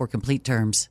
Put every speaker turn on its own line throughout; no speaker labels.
for complete terms.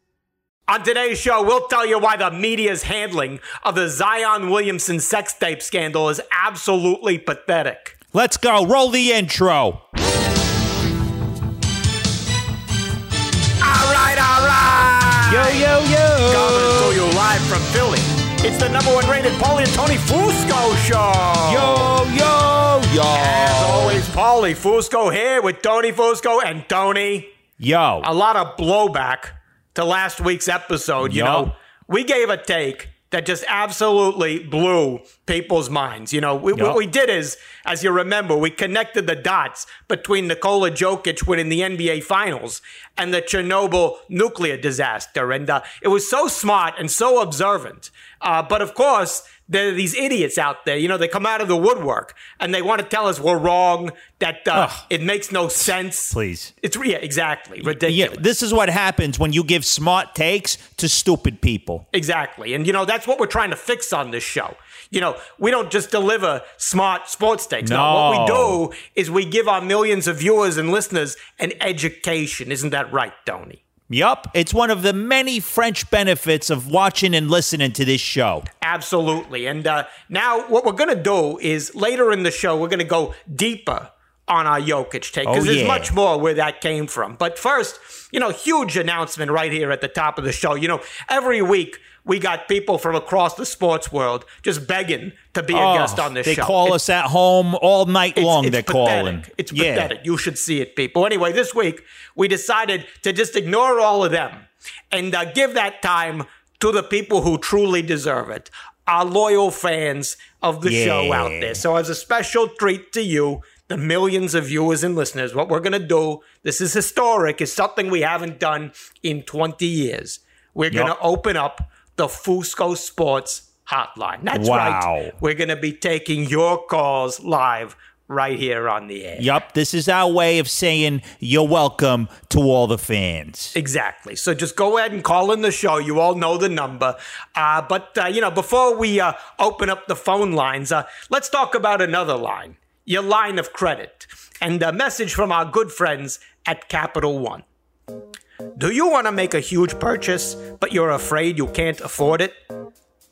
On today's show, we'll tell you why the media's handling of the Zion Williamson sex tape scandal is absolutely pathetic.
Let's go. Roll the intro. All
right, all right.
Yo, yo, yo.
Coming to you live from Philly. It's the number one rated Paulie and Tony Fusco show.
Yo, yo, yo.
As always, Paulie Fusco here with Tony Fusco and Tony.
Yo.
A lot of blowback to last week's episode, you know, we gave a take that just absolutely blew people's minds. You know, we, yep. what we did is, as you remember, we connected the dots between Nikola Jokic winning the NBA Finals and the Chernobyl nuclear disaster. And uh, it was so smart and so observant. Uh, but of course, there are these idiots out there, you know, they come out of the woodwork and they want to tell us we're wrong, that uh, it makes no sense.
Please.
It's, yeah, exactly. Ridiculous.
Yeah, this is what happens when you give smart takes to stupid people.
Exactly. And, you know, that's what we're trying to fix on this show. You know, we don't just deliver smart sports takes.
No.
no. What we do is we give our millions of viewers and listeners an education. Isn't that right, Tony?
Yup, it's one of the many French benefits of watching and listening to this show.
Absolutely. And uh, now, what we're going to do is later in the show, we're going to go deeper on our Jokic take because
oh,
there's much more where that came from. But first, you know, huge announcement right here at the top of the show. You know, every week we got people from across the sports world just begging to be
oh,
a guest on this
they
show.
They call
it's,
us at home all night long.
It's,
they're
pathetic.
calling.
It's
yeah.
pathetic. You should see it, people. Anyway, this week we decided to just ignore all of them and uh, give that time to the people who truly deserve it. our loyal fans of the
Yeah.
show out there. So, as a special treat to you, the millions of viewers and listeners, what we're going to do, this is historic, is something we haven't done in 20 years. We're going to open up the Fusco Sports hotline. That's
Wow.
right. We're going to be taking your calls live right here on the air.
Yup, this is our way of saying you're welcome to all the fans.
Exactly. So just go ahead and call in the show. You all know the number. Uh, but, uh, you know, before we uh, open up the phone lines, uh, let's talk about another line your line of credit. And a message from our good friends at Capital One. Do you want to make a huge purchase, but you're afraid you can't afford it?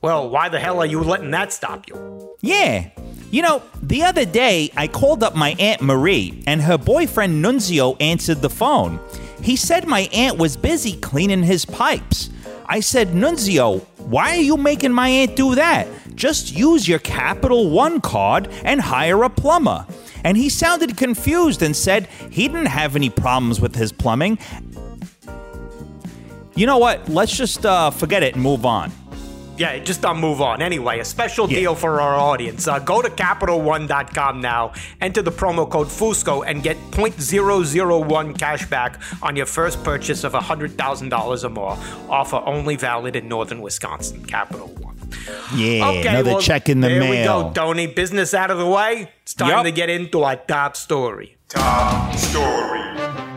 Well, why the hell are you letting that stop you?
Yeah. You know, the other day I called up my Aunt Marie and her boyfriend Nunzio answered the phone. He said my aunt was busy cleaning his pipes. I said, Nunzio, why are you making my aunt do that? Just use your Capital One card and hire a plumber. And he sounded confused and said he didn't have any problems with his plumbing. You know what? Let's just uh, forget it and move on.
Yeah, just uh, move on. Anyway, a special
Yeah.
deal for our audience. Uh, go to CapitalOne.com now, enter the promo code FUSCO, and get 0.001 cash back on your first purchase of $100,000 or more. Offer only valid in northern Wisconsin. Capital One.
Yeah,
Okay,
another
well,
check in the
there
mail.
we go, Tony. Business out of the way. It's time
Yup.
to get into our top story.
Top story.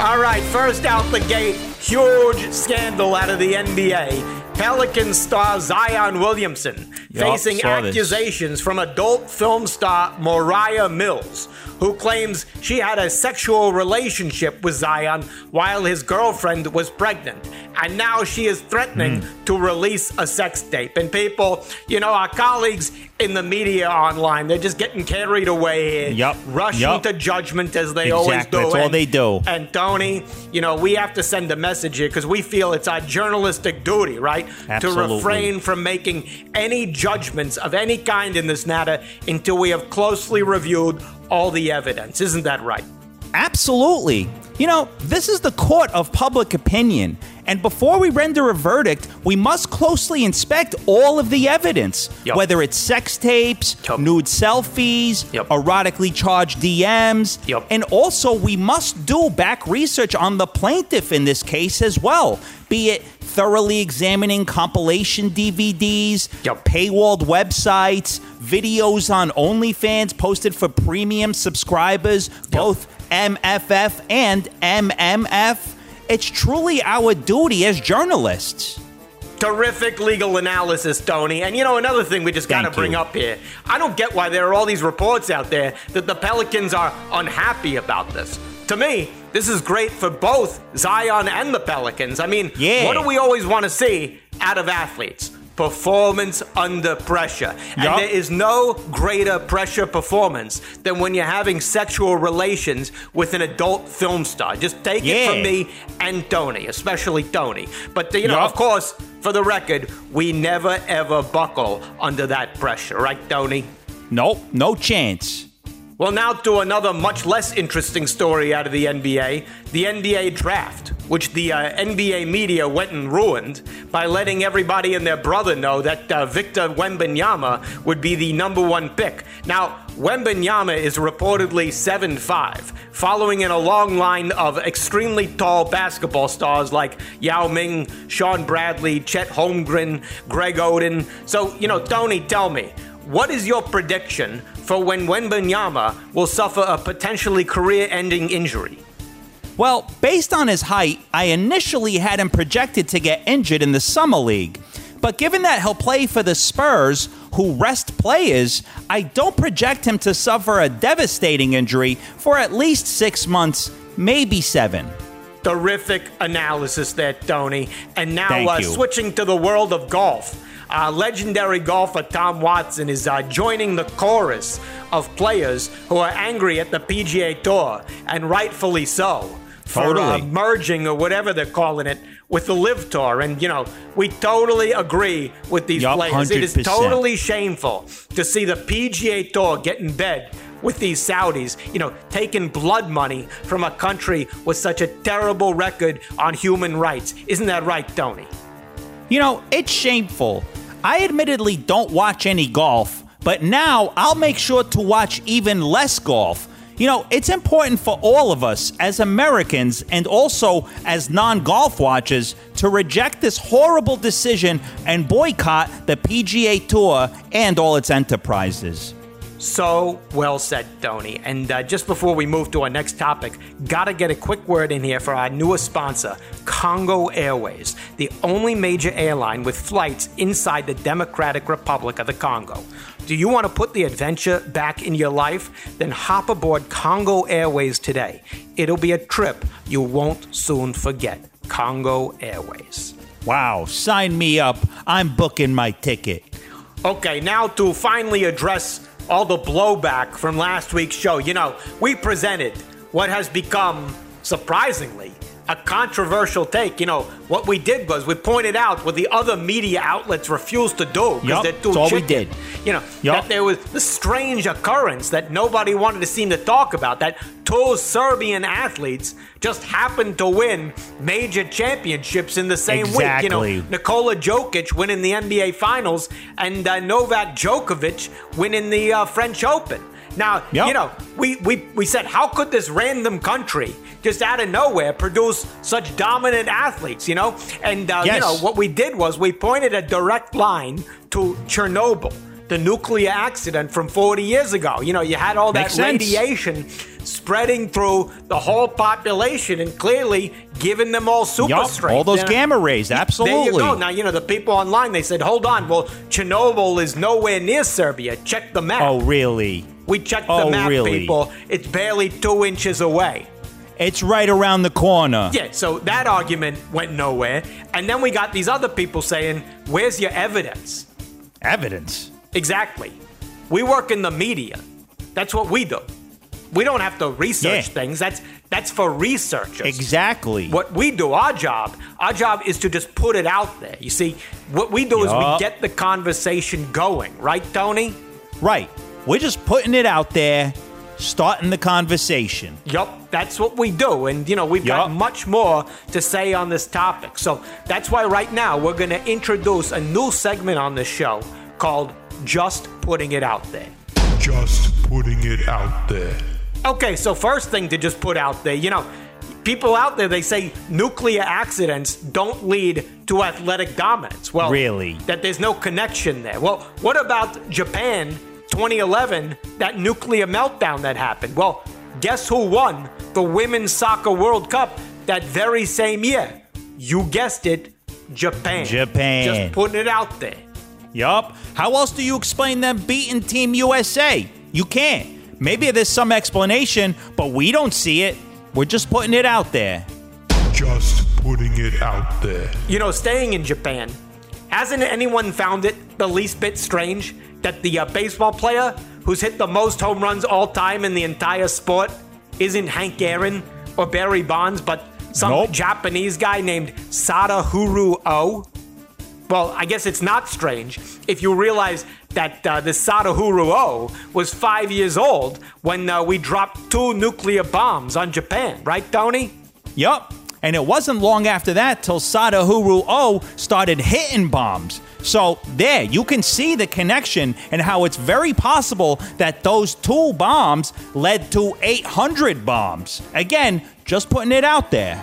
All right, first out the gate, huge scandal out of the NBA. Pelican star Zion Williamson
Yup,
facing
saw this.
accusations from adult film star Mariah Mills, who claims she had a sexual relationship with Zion while his girlfriend was pregnant. And now she is threatening
Hmm.
to release a sex tape. And people, you know, our colleagues in the media online, they're just getting carried away here,
Yup,
rushing
yup.
to judgment as they always do.
that's all
And-
they do.
and Tony, you know, we have to send a message here because we feel it's our journalistic duty, right?
Absolutely.
To refrain from making any judgments of any kind in this matter until we have closely reviewed all the evidence. Isn't that right?
Absolutely. You know, this is the court of public opinion. And before we render a verdict, we must closely inspect all of the evidence,
Yup.
whether it's sex tapes,
Yup.
nude selfies,
Yup.
erotically charged DMs, and also we must do back research on the plaintiff in this case as well, be it thoroughly examining compilation DVDs,
Yup.
paywalled websites, videos on OnlyFans posted for premium subscribers, both MFF and MMF. It's truly our duty as journalists.
Terrific legal analysis, Tony. And you know, another thing we just got to bring
you.
up here. I don't get why there are all these reports out there that the Pelicans are unhappy about this. To me, this is great for both Zion and the Pelicans. I mean,
Yeah.
what do we always want to see out of athletes? Performance under pressure. And there is no greater pressure performance than when you're having sexual relations with an adult film star. Just take it from me and Tony, especially Tony. But, you know,
Yup.
of course, for the record, we never ever buckle under that pressure, right, Tony?
Nope, no chance.
Well, now to another much less interesting story out of the NBA the NBA draft, which the uh, NBA media went and ruined by letting everybody and their brother know that uh, Victor Wembanyama would be the number one pick. Now, Wembanyama is reportedly 7'5, following in a long line of extremely tall basketball stars like Yao Ming, Shawn Bradley, Chet Holmgren, Greg Oden. So, you know, Tony, tell me, what is your prediction for when Wembanyama will suffer a potentially career-ending injury?
Well, based on his height, I initially had him projected to get injured in the Summer League. But given that he'll play for the Spurs, who rest players, I don't project him to suffer a devastating injury for at least six months, maybe seven.
Terrific analysis there, Tony. And now, uh, switching to the world of golf. Uh, legendary golfer Tom Watson is uh, joining the chorus of players who are angry at the PGA Tour, and rightfully so, for uh,
Totally.
merging or whatever they're calling it with the LIV Tour. And, you know, we totally agree with these
Yup,
players. It is
100%.
totally shameful to see the PGA Tour get in bed with these Saudis, you know, taking blood money from a country with such a terrible record on human rights. Isn't that right, Tony?
You know, it's shameful. I admittedly don't watch any golf, but now I'll make sure to watch even less golf. You know, it's important for all of us as Americans and also as non golf watchers to reject this horrible decision and boycott the PGA Tour and all its enterprises.
So well said, Tony. And uh, just before we move to our next topic, gotta get a quick word in here for our newest sponsor, Congo Airways, the only major airline with flights inside the Democratic Republic of the Congo. Do you want to put the adventure back in your life? Then hop aboard Congo Airways today. It'll be a trip you won't soon forget. Congo Airways.
Wow, sign me up. I'm booking my ticket.
Okay, now to finally address all the blowback from last week's show. You know, we presented what has become, surprisingly, a controversial take. You know, what we did was we pointed out what the other media outlets refused to do because
Yup,
they're too
that's all we did.
You know,
Yup.
that there was the strange occurrence that nobody wanted to seem to talk about. That two Serbian athletes just happened to win major championships in the same week. You know, Nikola Jokic winning the NBA Finals and uh, Novak Djokovic winning the uh, French Open. Now,
Yep.
you know, we, we, we said, how could this random country just out of nowhere produce such dominant athletes, you know? And, uh, you know, what we did was we pointed a direct line to Chernobyl, the nuclear accident from 40 years ago. You know, you had all that
Makes sense.
radiation spreading through the whole population and clearly giving them all super
Yup,
strength.
all those gamma rays, absolutely.
There you go. Now, you know, the people online, they said, hold on, well, Chernobyl is nowhere near Serbia. Check the map.
Oh, really?
We checked the
Oh,
map,
really?
people. It's barely two inches away.
It's right around the corner.
Yeah, so that argument went nowhere. And then we got these other people saying, where's your evidence?
Evidence.
Exactly. We work in the media. That's what we do. We don't have to research
Yeah.
things. That's that's for researchers.
Exactly.
What we do, our job, our job is to just put it out there. You see, what we do is we get the conversation going, right, Tony?
Right. We're just putting it out there, starting the conversation.
Yup, that's what we do. And, you know, we've got much more to say on this topic. So that's why right now we're going to introduce a new segment on the show called Just Putting It Out There.
Just putting it out there.
Okay, so first thing to just put out there, you know, people out there, they say nuclear accidents don't lead to athletic dominance. Well,
Really?
That there's no connection there. Well, what about Japan 2011, that nuclear meltdown that happened? Well, guess who won the Women's Soccer World Cup that very same year? You guessed it, Japan.
Japan.
Just putting it out there.
Yup. How else do you explain them beating Team USA? You can't. Maybe there's some explanation, but we don't see it. We're just putting it out there.
Just putting it out there.
You know, staying in Japan, hasn't anyone found it the least bit strange that the uh, baseball player who's hit the most home runs all time in the entire sport isn't Hank Aaron or Barry Bonds, but some
Nope.
Japanese guy named Sadahuru O? Well, I guess it's not strange if you realize that uh, the Sadahuru O was five years old when uh, we dropped two nuclear bombs on Japan, right, Tony?
Yup. And it wasn't long after that till Sadahuru O started hitting bombs. So there, you can see the connection and how it's very possible that those two bombs led to 800 bombs. Again, just putting it out there.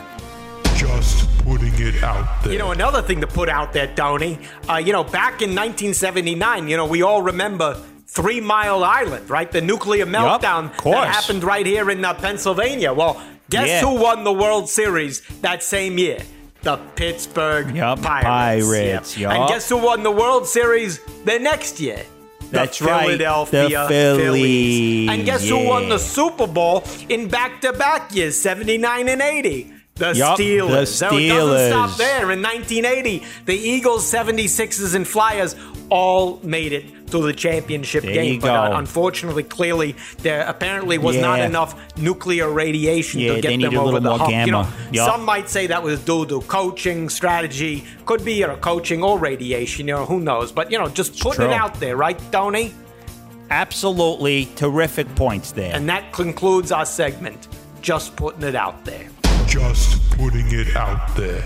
Just putting it out there.
You know, another thing to put out there, Tony, uh, you know, back in 1979, you know, we all remember Three Mile Island, right? The nuclear meltdown
of course.
that happened right here in uh, Pennsylvania. Well, guess
Yeah.
who won the World Series that same year? The Pittsburgh
Yup,
Pirates.
Pirates,
Yep.
yup.
And guess who won the World Series the next year? The
That's right, the Phillies,
Phillies. And guess who won the Super Bowl in back-to-back years, 79 and 80? The
Yup, the
Steelers. So it doesn't stop there. In 1980, the Eagles, 76ers, and Flyers all made it to the championship
There
game. but uh, unfortunately, clearly, there apparently was not enough nuclear radiation
Yeah,
to get them over the hump. You know,
gamma. Yup.
some might say that was due to coaching strategy. Could be you know, coaching or radiation. You know, who knows? But you know, just putting it out there, right, Tony?
Absolutely terrific points there.
And that concludes our segment. Just putting it out there.
Just putting it out there.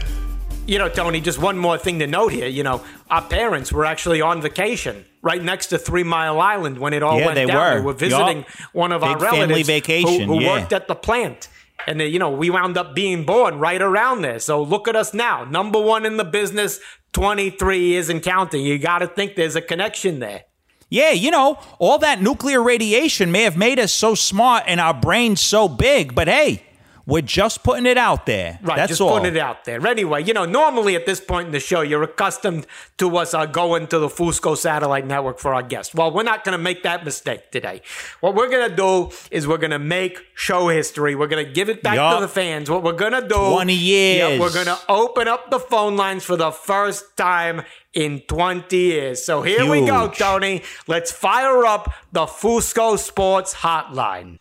You know, Tony, just one more thing to note here. You know, our parents were actually on vacation right next to Three Mile Island when it all
Yeah,
went
they
down.
were.
They were visiting
Yup.
one of our
Big family
relatives who-
vacation,
who,
yeah.
worked at the plant. And, uh, you know, we wound up being born right around there. So look at us now. Number one in the business, 23 years and counting. You got to think there's a connection there.
Yeah, you know, all that nuclear radiation may have made us so smart and our brains so big, but hey, we're just putting it out there.
Right,
That's
just
all.
putting it out there. Anyway, you know, normally at this point in the show, you're accustomed to us uh, going to the Fusco Satellite Network for our guests. Well, we're not going to make that mistake today. What we're going to do is we're going to make show history. We're going to give it back
Yup.
to the fans. What we're going to do
20 years.
Yeah, we're going to open up the phone lines for the first time in 20 years. So here we go, Tony. Let's fire up the Fusco Sports Hotline.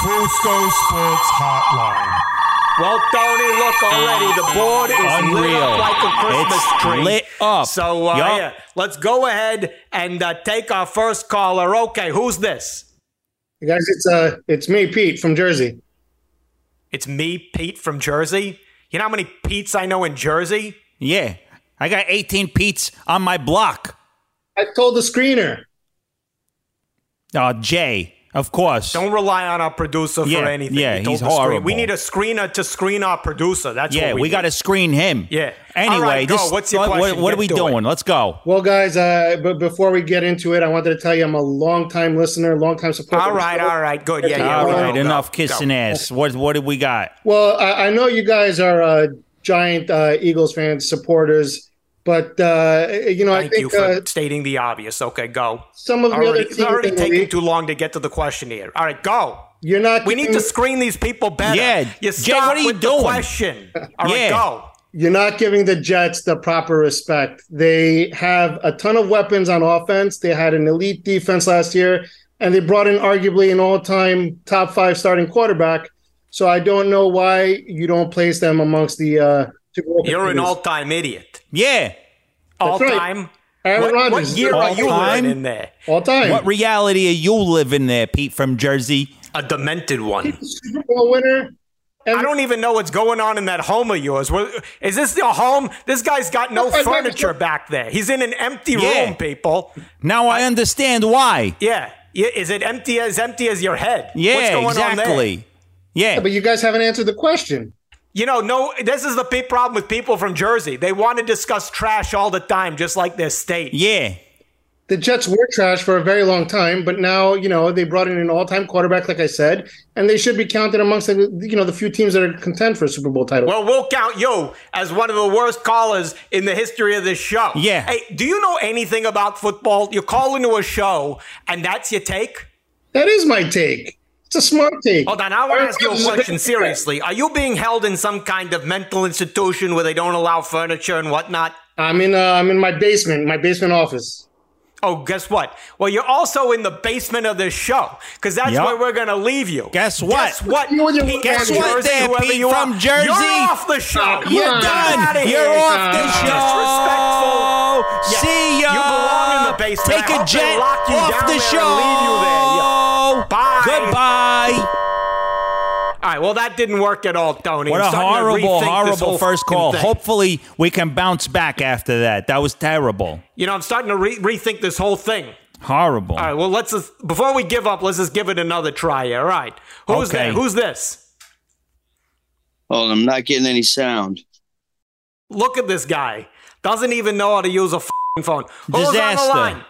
Fusco Sports Hotline.
Well, Tony, look already. The board is lit up like a Christmas
It's
tree.
lit up.
So, uh,
Yup.
yeah, let's go ahead and uh, take our first caller. Okay, who's this?
Hey guys, it's uh, it's me, Pete from Jersey.
It's me, Pete from Jersey. You know how many Pete's I know in Jersey?
Yeah, I got 18 Pete's on my block.
I told the screener.
Oh, Jay, of course.
Don't rely on our producer for anything.
yeah,
He
he's
the screen-
horrible.
We need a screener to screen our producer. That's
yeah,
what
we,
we,
got to screen him.
Yeah.
Anyway,
All right, go.
this,
What's your
what, what- what are
Get
we
to it.
doing? Let's go.
Well, guys, uh, but before we get into it, I wanted to tell you I'm a longtime listener, longtime supporter.
All right, all right, good. Yeah, yeah.
All
we
right,
go,
enough
go,
kissing
go.
ass. What what do we got?
Well, I, I know you guys are uh, giant uh, Eagles fans, supporters, but uh, you know, I
Thank you
think
for
uh,
stating the obvious. Okay, go.
some of the
already,
other
it's
teams
already taking
league,
too long to get to the question here. All right, go.
you're not.
We need
giving-
to screen these people better.
Yeah,
you
Jay, what are you
with the
doing?
question. All right,
Yeah.
go.
You're not giving the Jets the proper respect. They have a ton of weapons on offense. They had an elite defense last year, and they brought in arguably an all-time top five starting quarterback. So I don't know why you don't place them amongst the. Uh, Super Bowl
You're an all-time idiot.
Yeah.
All
right.
time.
Aaron
What, what
Rodgers is
year
an
are you
all-time?
living in there?
all time.
What reality are you living there, Pete from Jersey?
A demented one.
Super Bowl winner.
I don't even know what's going on in that home of yours. Is this your home? This guy's got no furniture back there. He's in an empty
Yeah.
room, people.
Now I understand why.
Yeah. Yeah, Is it empty as empty as your head?
Yeah,
What's going on there?
exactly. Yeah.
But you guys haven't answered the question.
You know, no, this is the big problem with people from Jersey. They want to discuss trash all the time, just like their state.
Yeah.
The Jets were trash for a very long time, but now you know they brought in an all-time quarterback, like I said, and they should be counted amongst the you know the few teams that are content for a Super Bowl title.
Well, we'll count you as one of the worst callers in the history of this show.
Yeah.
Hey, do you know anything about football? You call into a show, and that's your take?
that is my take. It's a smart take.
Hold on, I want to ask you a
Aaron Rodgers is
question seriously. Are you being held in some kind of mental institution where they don't allow furniture and whatnot?
I'm in. Uh, I'm in my basement, my basement office.
Oh, guess what? Well, you're also in the basement of this show because that's
Yup.
where we're going to leave you.
Guess what?
Guess what?
You and your
Pete
Guess
from
what
Jersey,
there,
whoever
Pete
you
from
are.
Jersey?
You're off the show.
come
You're
on.
Done.
outta
You're
here.
off the
You're
show.
disrespectful. Yeah,
See ya.
You belong in the basement.
Take
I
a
hope they
jet
lock you
off
down
the
there
show.
and leave you there. Yeah. Bye.
Goodbye.
All right. Well, that didn't work at all, Tony.
What
I'm
a
starting to
horrible, horrible first call.
thing.
Hopefully, we can bounce back after that. That was terrible.
You know, I'm starting to re- rethink this whole thing.
Horrible.
All right. Well, let's just before we give up, let's just give it another try. All right. Who's
Okay.
there? Who's this?
Oh, I'm not getting any sound.
Look at this guy. Doesn't even know how to use a fing phone. Who's on the
Disaster.
line?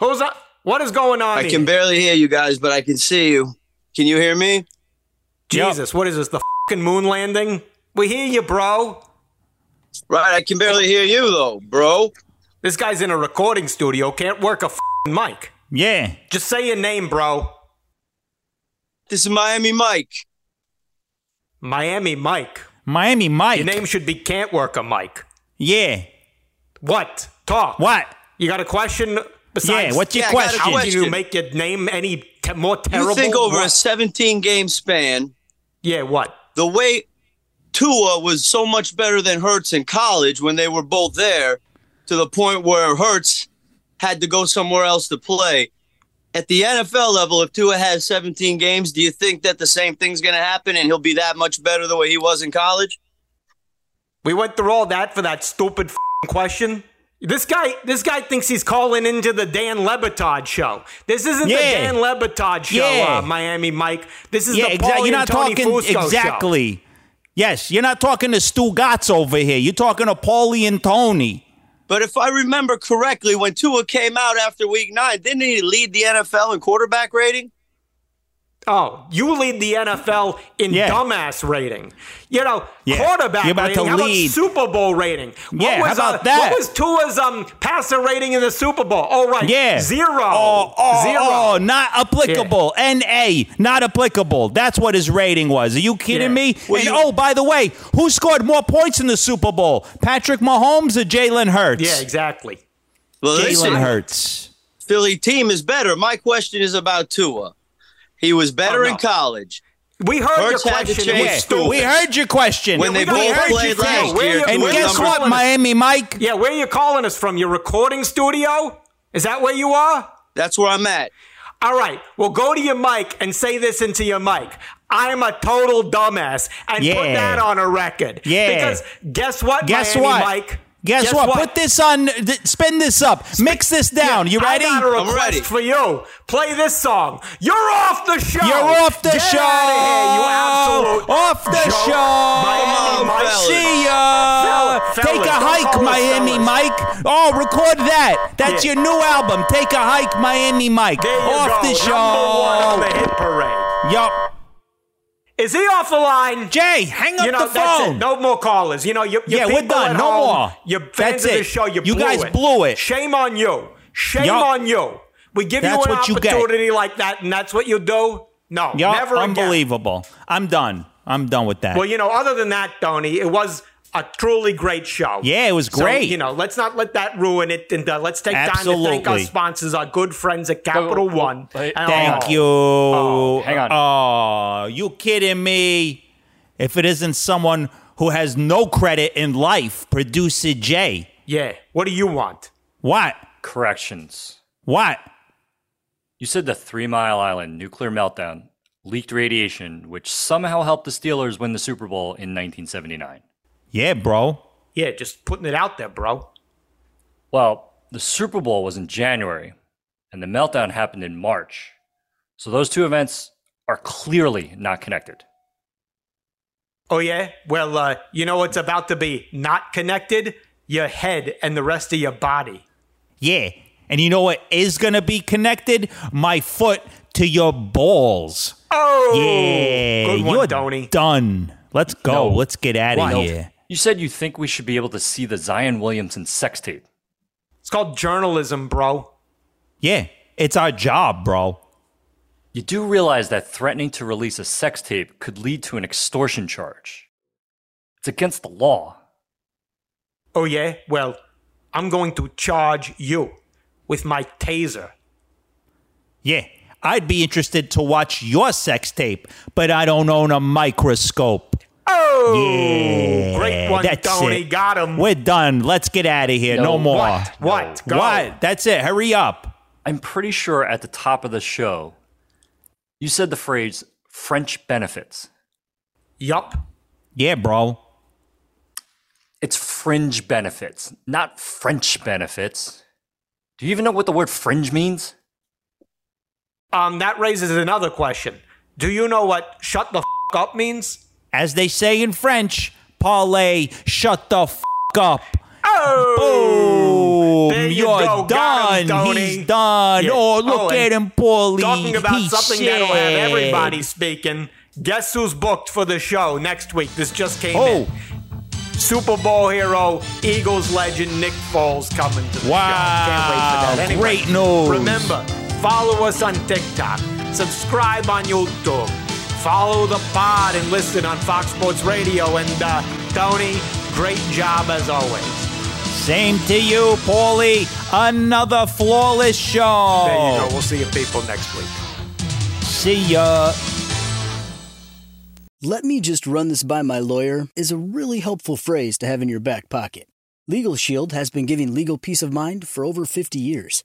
Who's on? What is going on
I
here?
can barely hear you guys, but I can see you. Can you hear me?
Jesus, what is this? The fucking moon landing? We hear you, bro.
Right, I can barely hear you though, bro.
This guy's in a recording studio. Can't work a fing mic.
Yeah.
Just say your name, bro.
This is Miami Mike.
Miami Mike.
Miami Mike.
Your name should be Can't Work a Mic.
Yeah.
What? Talk.
What?
You got a question? Besides,
Yeah, what's your
Yeah, I got
question?
How can you make your name any te- more terrible?
You think over a 17 game span,
Yeah, what?
the way Tua was so much better than Hurts in college when they were both there, to the point where Hurts had to go somewhere else to play. At the NFL level, if Tua has 17 games, do you think that the same thing's going to happen and he'll be that much better the way he was in college?
We went through all that for that stupid question. This guy, this guy thinks he's calling into the Dan Le Batard show. This isn't
Yeah.
the Dan Le Batard show,
Yeah.
uh, Miami Mike. This is
yeah,
the
exactly.
Paulie
You're
and
not
Tony
talking
Fusco show.
exactly. Yes, you're not talking to Stugotz over here. You're talking to Paulie and Tony.
But if I remember correctly, when Tua came out after week nine, didn't he lead the NFL in quarterback rating?
Oh, you lead the NFL in
Yeah.
dumbass rating. You know,
Yeah.
quarterback
You're about
rating.
to
How
lead.
about Super Bowl rating? What
Yeah, how
was,
about
uh,
that?
What was Tua's um, passer rating in the Super Bowl? Oh, right.
Yeah.
Zero.
Oh, oh,
Zero.
oh, not applicable. NA, not applicable. That's what his rating was. Are you kidding
Yeah.
me?
Well,
and
you-
oh, by the way, who scored more points in the Super Bowl? Patrick Mahomes or Jalen Hurts?
Yeah, exactly.
Well,
Jalen Hurts.
Philly team is better. My question is about Tua. He was better
Oh, no.
in college.
We heard
Hurts
your question. It was.
We heard your question.
When they
we
both played last year,
you-
and
where
guess what. Miami Mike?
Yeah, where are you calling us from? Your recording studio? Is that where you are?
That's where I'm at.
All right. Well, go to your mic and say this into your mic. I'm a total dumbass, and put that on a record.
Yeah.
Because guess what?
Guess
Miami
what?
Mike?
Guess, what? Put this on. Th- spin this up. Mix this down. you ready?
I got a
I'm
request
ready.
for you. Play this song. You're off the show.
You're off the
Get
show.
outta here, you absolute
Off the
joke.
show.
Miami Mike.
fellas.
See ya.
Fella-
Take a
don't
hike, Miami
fellas.
Mike. Oh, record that. That's
Yeah.
your new album. Take a hike, Miami Mike.
There you
off
go.
the show.
Number one on the hit parade.
Yup.
Is he off the line?
Jay, hang up
you know,
the phone.
No more callers. You know, you, you
Yeah, we're done. No
home,
more.
Fans
That's
of the
it.
show. You,
You
blew
guys
it.
blew it.
Shame on you. Shame
Yup.
on you. We give
That's
you an
what you
opportunity like that, and that's what you do. No,
Yup,
never again.
unbelievable. I'm done. I'm done with that.
Well, you know, other than that, Tony, it was a truly great show.
Yeah, it was
So,
great.
you know, let's not let that ruin it, and uh, let's take time to thank our sponsors, our good friends at Capital
Oh, oh,
One.
wait.
And-
Thank
oh,
you.
Oh,
hang on.
Oh, you kidding me? If it isn't someone who has no credit in life, producer Jay.
Yeah. What do you want?
What?
Corrections.
What?
You said the Three Mile Island nuclear meltdown leaked radiation, which somehow helped the Steelers win the Super Bowl in 1979.
Yeah, bro.
Yeah, just putting it out there, bro.
Well, the Super Bowl was in January, and the meltdown happened in March. So those two events are clearly not connected.
Oh yeah. Well, uh, you know what's about to be not connected? Your head and the rest of your body.
Yeah. And you know what is going to be connected? My foot to your balls.
Oh,
Yeah.
good one,
You're
Tony.
done. Let's go.
No.
Let's get out of
What?
here.
You said you think we should be able to see the Zion Williamson sex tape.
It's called journalism, bro.
Yeah. It's our job, bro.
You do realize that threatening to release a sex tape could lead to an extortion charge. It's against the law.
Oh yeah. Well, I'm going to charge you with my taser.
Yeah. I'd be interested to watch your sex tape, but I don't own a microscope.
Oh,
Yeah,
great one,
that's
Tony.
it.
Got him.
We're done. Let's get out of here. No,
No,
more.
What? What? Go.
What? That's it. Hurry up.
I'm pretty sure at the top of the show, you said the phrase French benefits.
Yup.
Yeah, bro.
It's fringe benefits, not French benefits. Do you even know what the word fringe means?
Um, that raises another question. Do you know what "shut the f- up" means?
As they say in French, parlay, shut the f up.
Oh,
Boom.
there you
You're
go. Got him,
done. He's done.
Yeah.
Oh, look
Oh,
at him, Paulie.
Talking about
He
something that'll have everybody speaking. Guess who's booked for the show next week? This just came
Oh.
in. Super Bowl hero, Eagles legend Nick Foles coming to the
Wow.
show. Can't wait for that. Anyway,
Great news.
Remember, follow us on TikTok, subscribe on YouTube, follow the pod and listen on Fox Sports Radio. And uh, Tony, great job as always.
Same to you, Paulie. Another flawless show.
There you go. We'll see you people next week.
See ya.
Let me just run this by my lawyer is a really helpful phrase to have in your back pocket. Legal Shield has been giving legal peace of mind for over 50 years.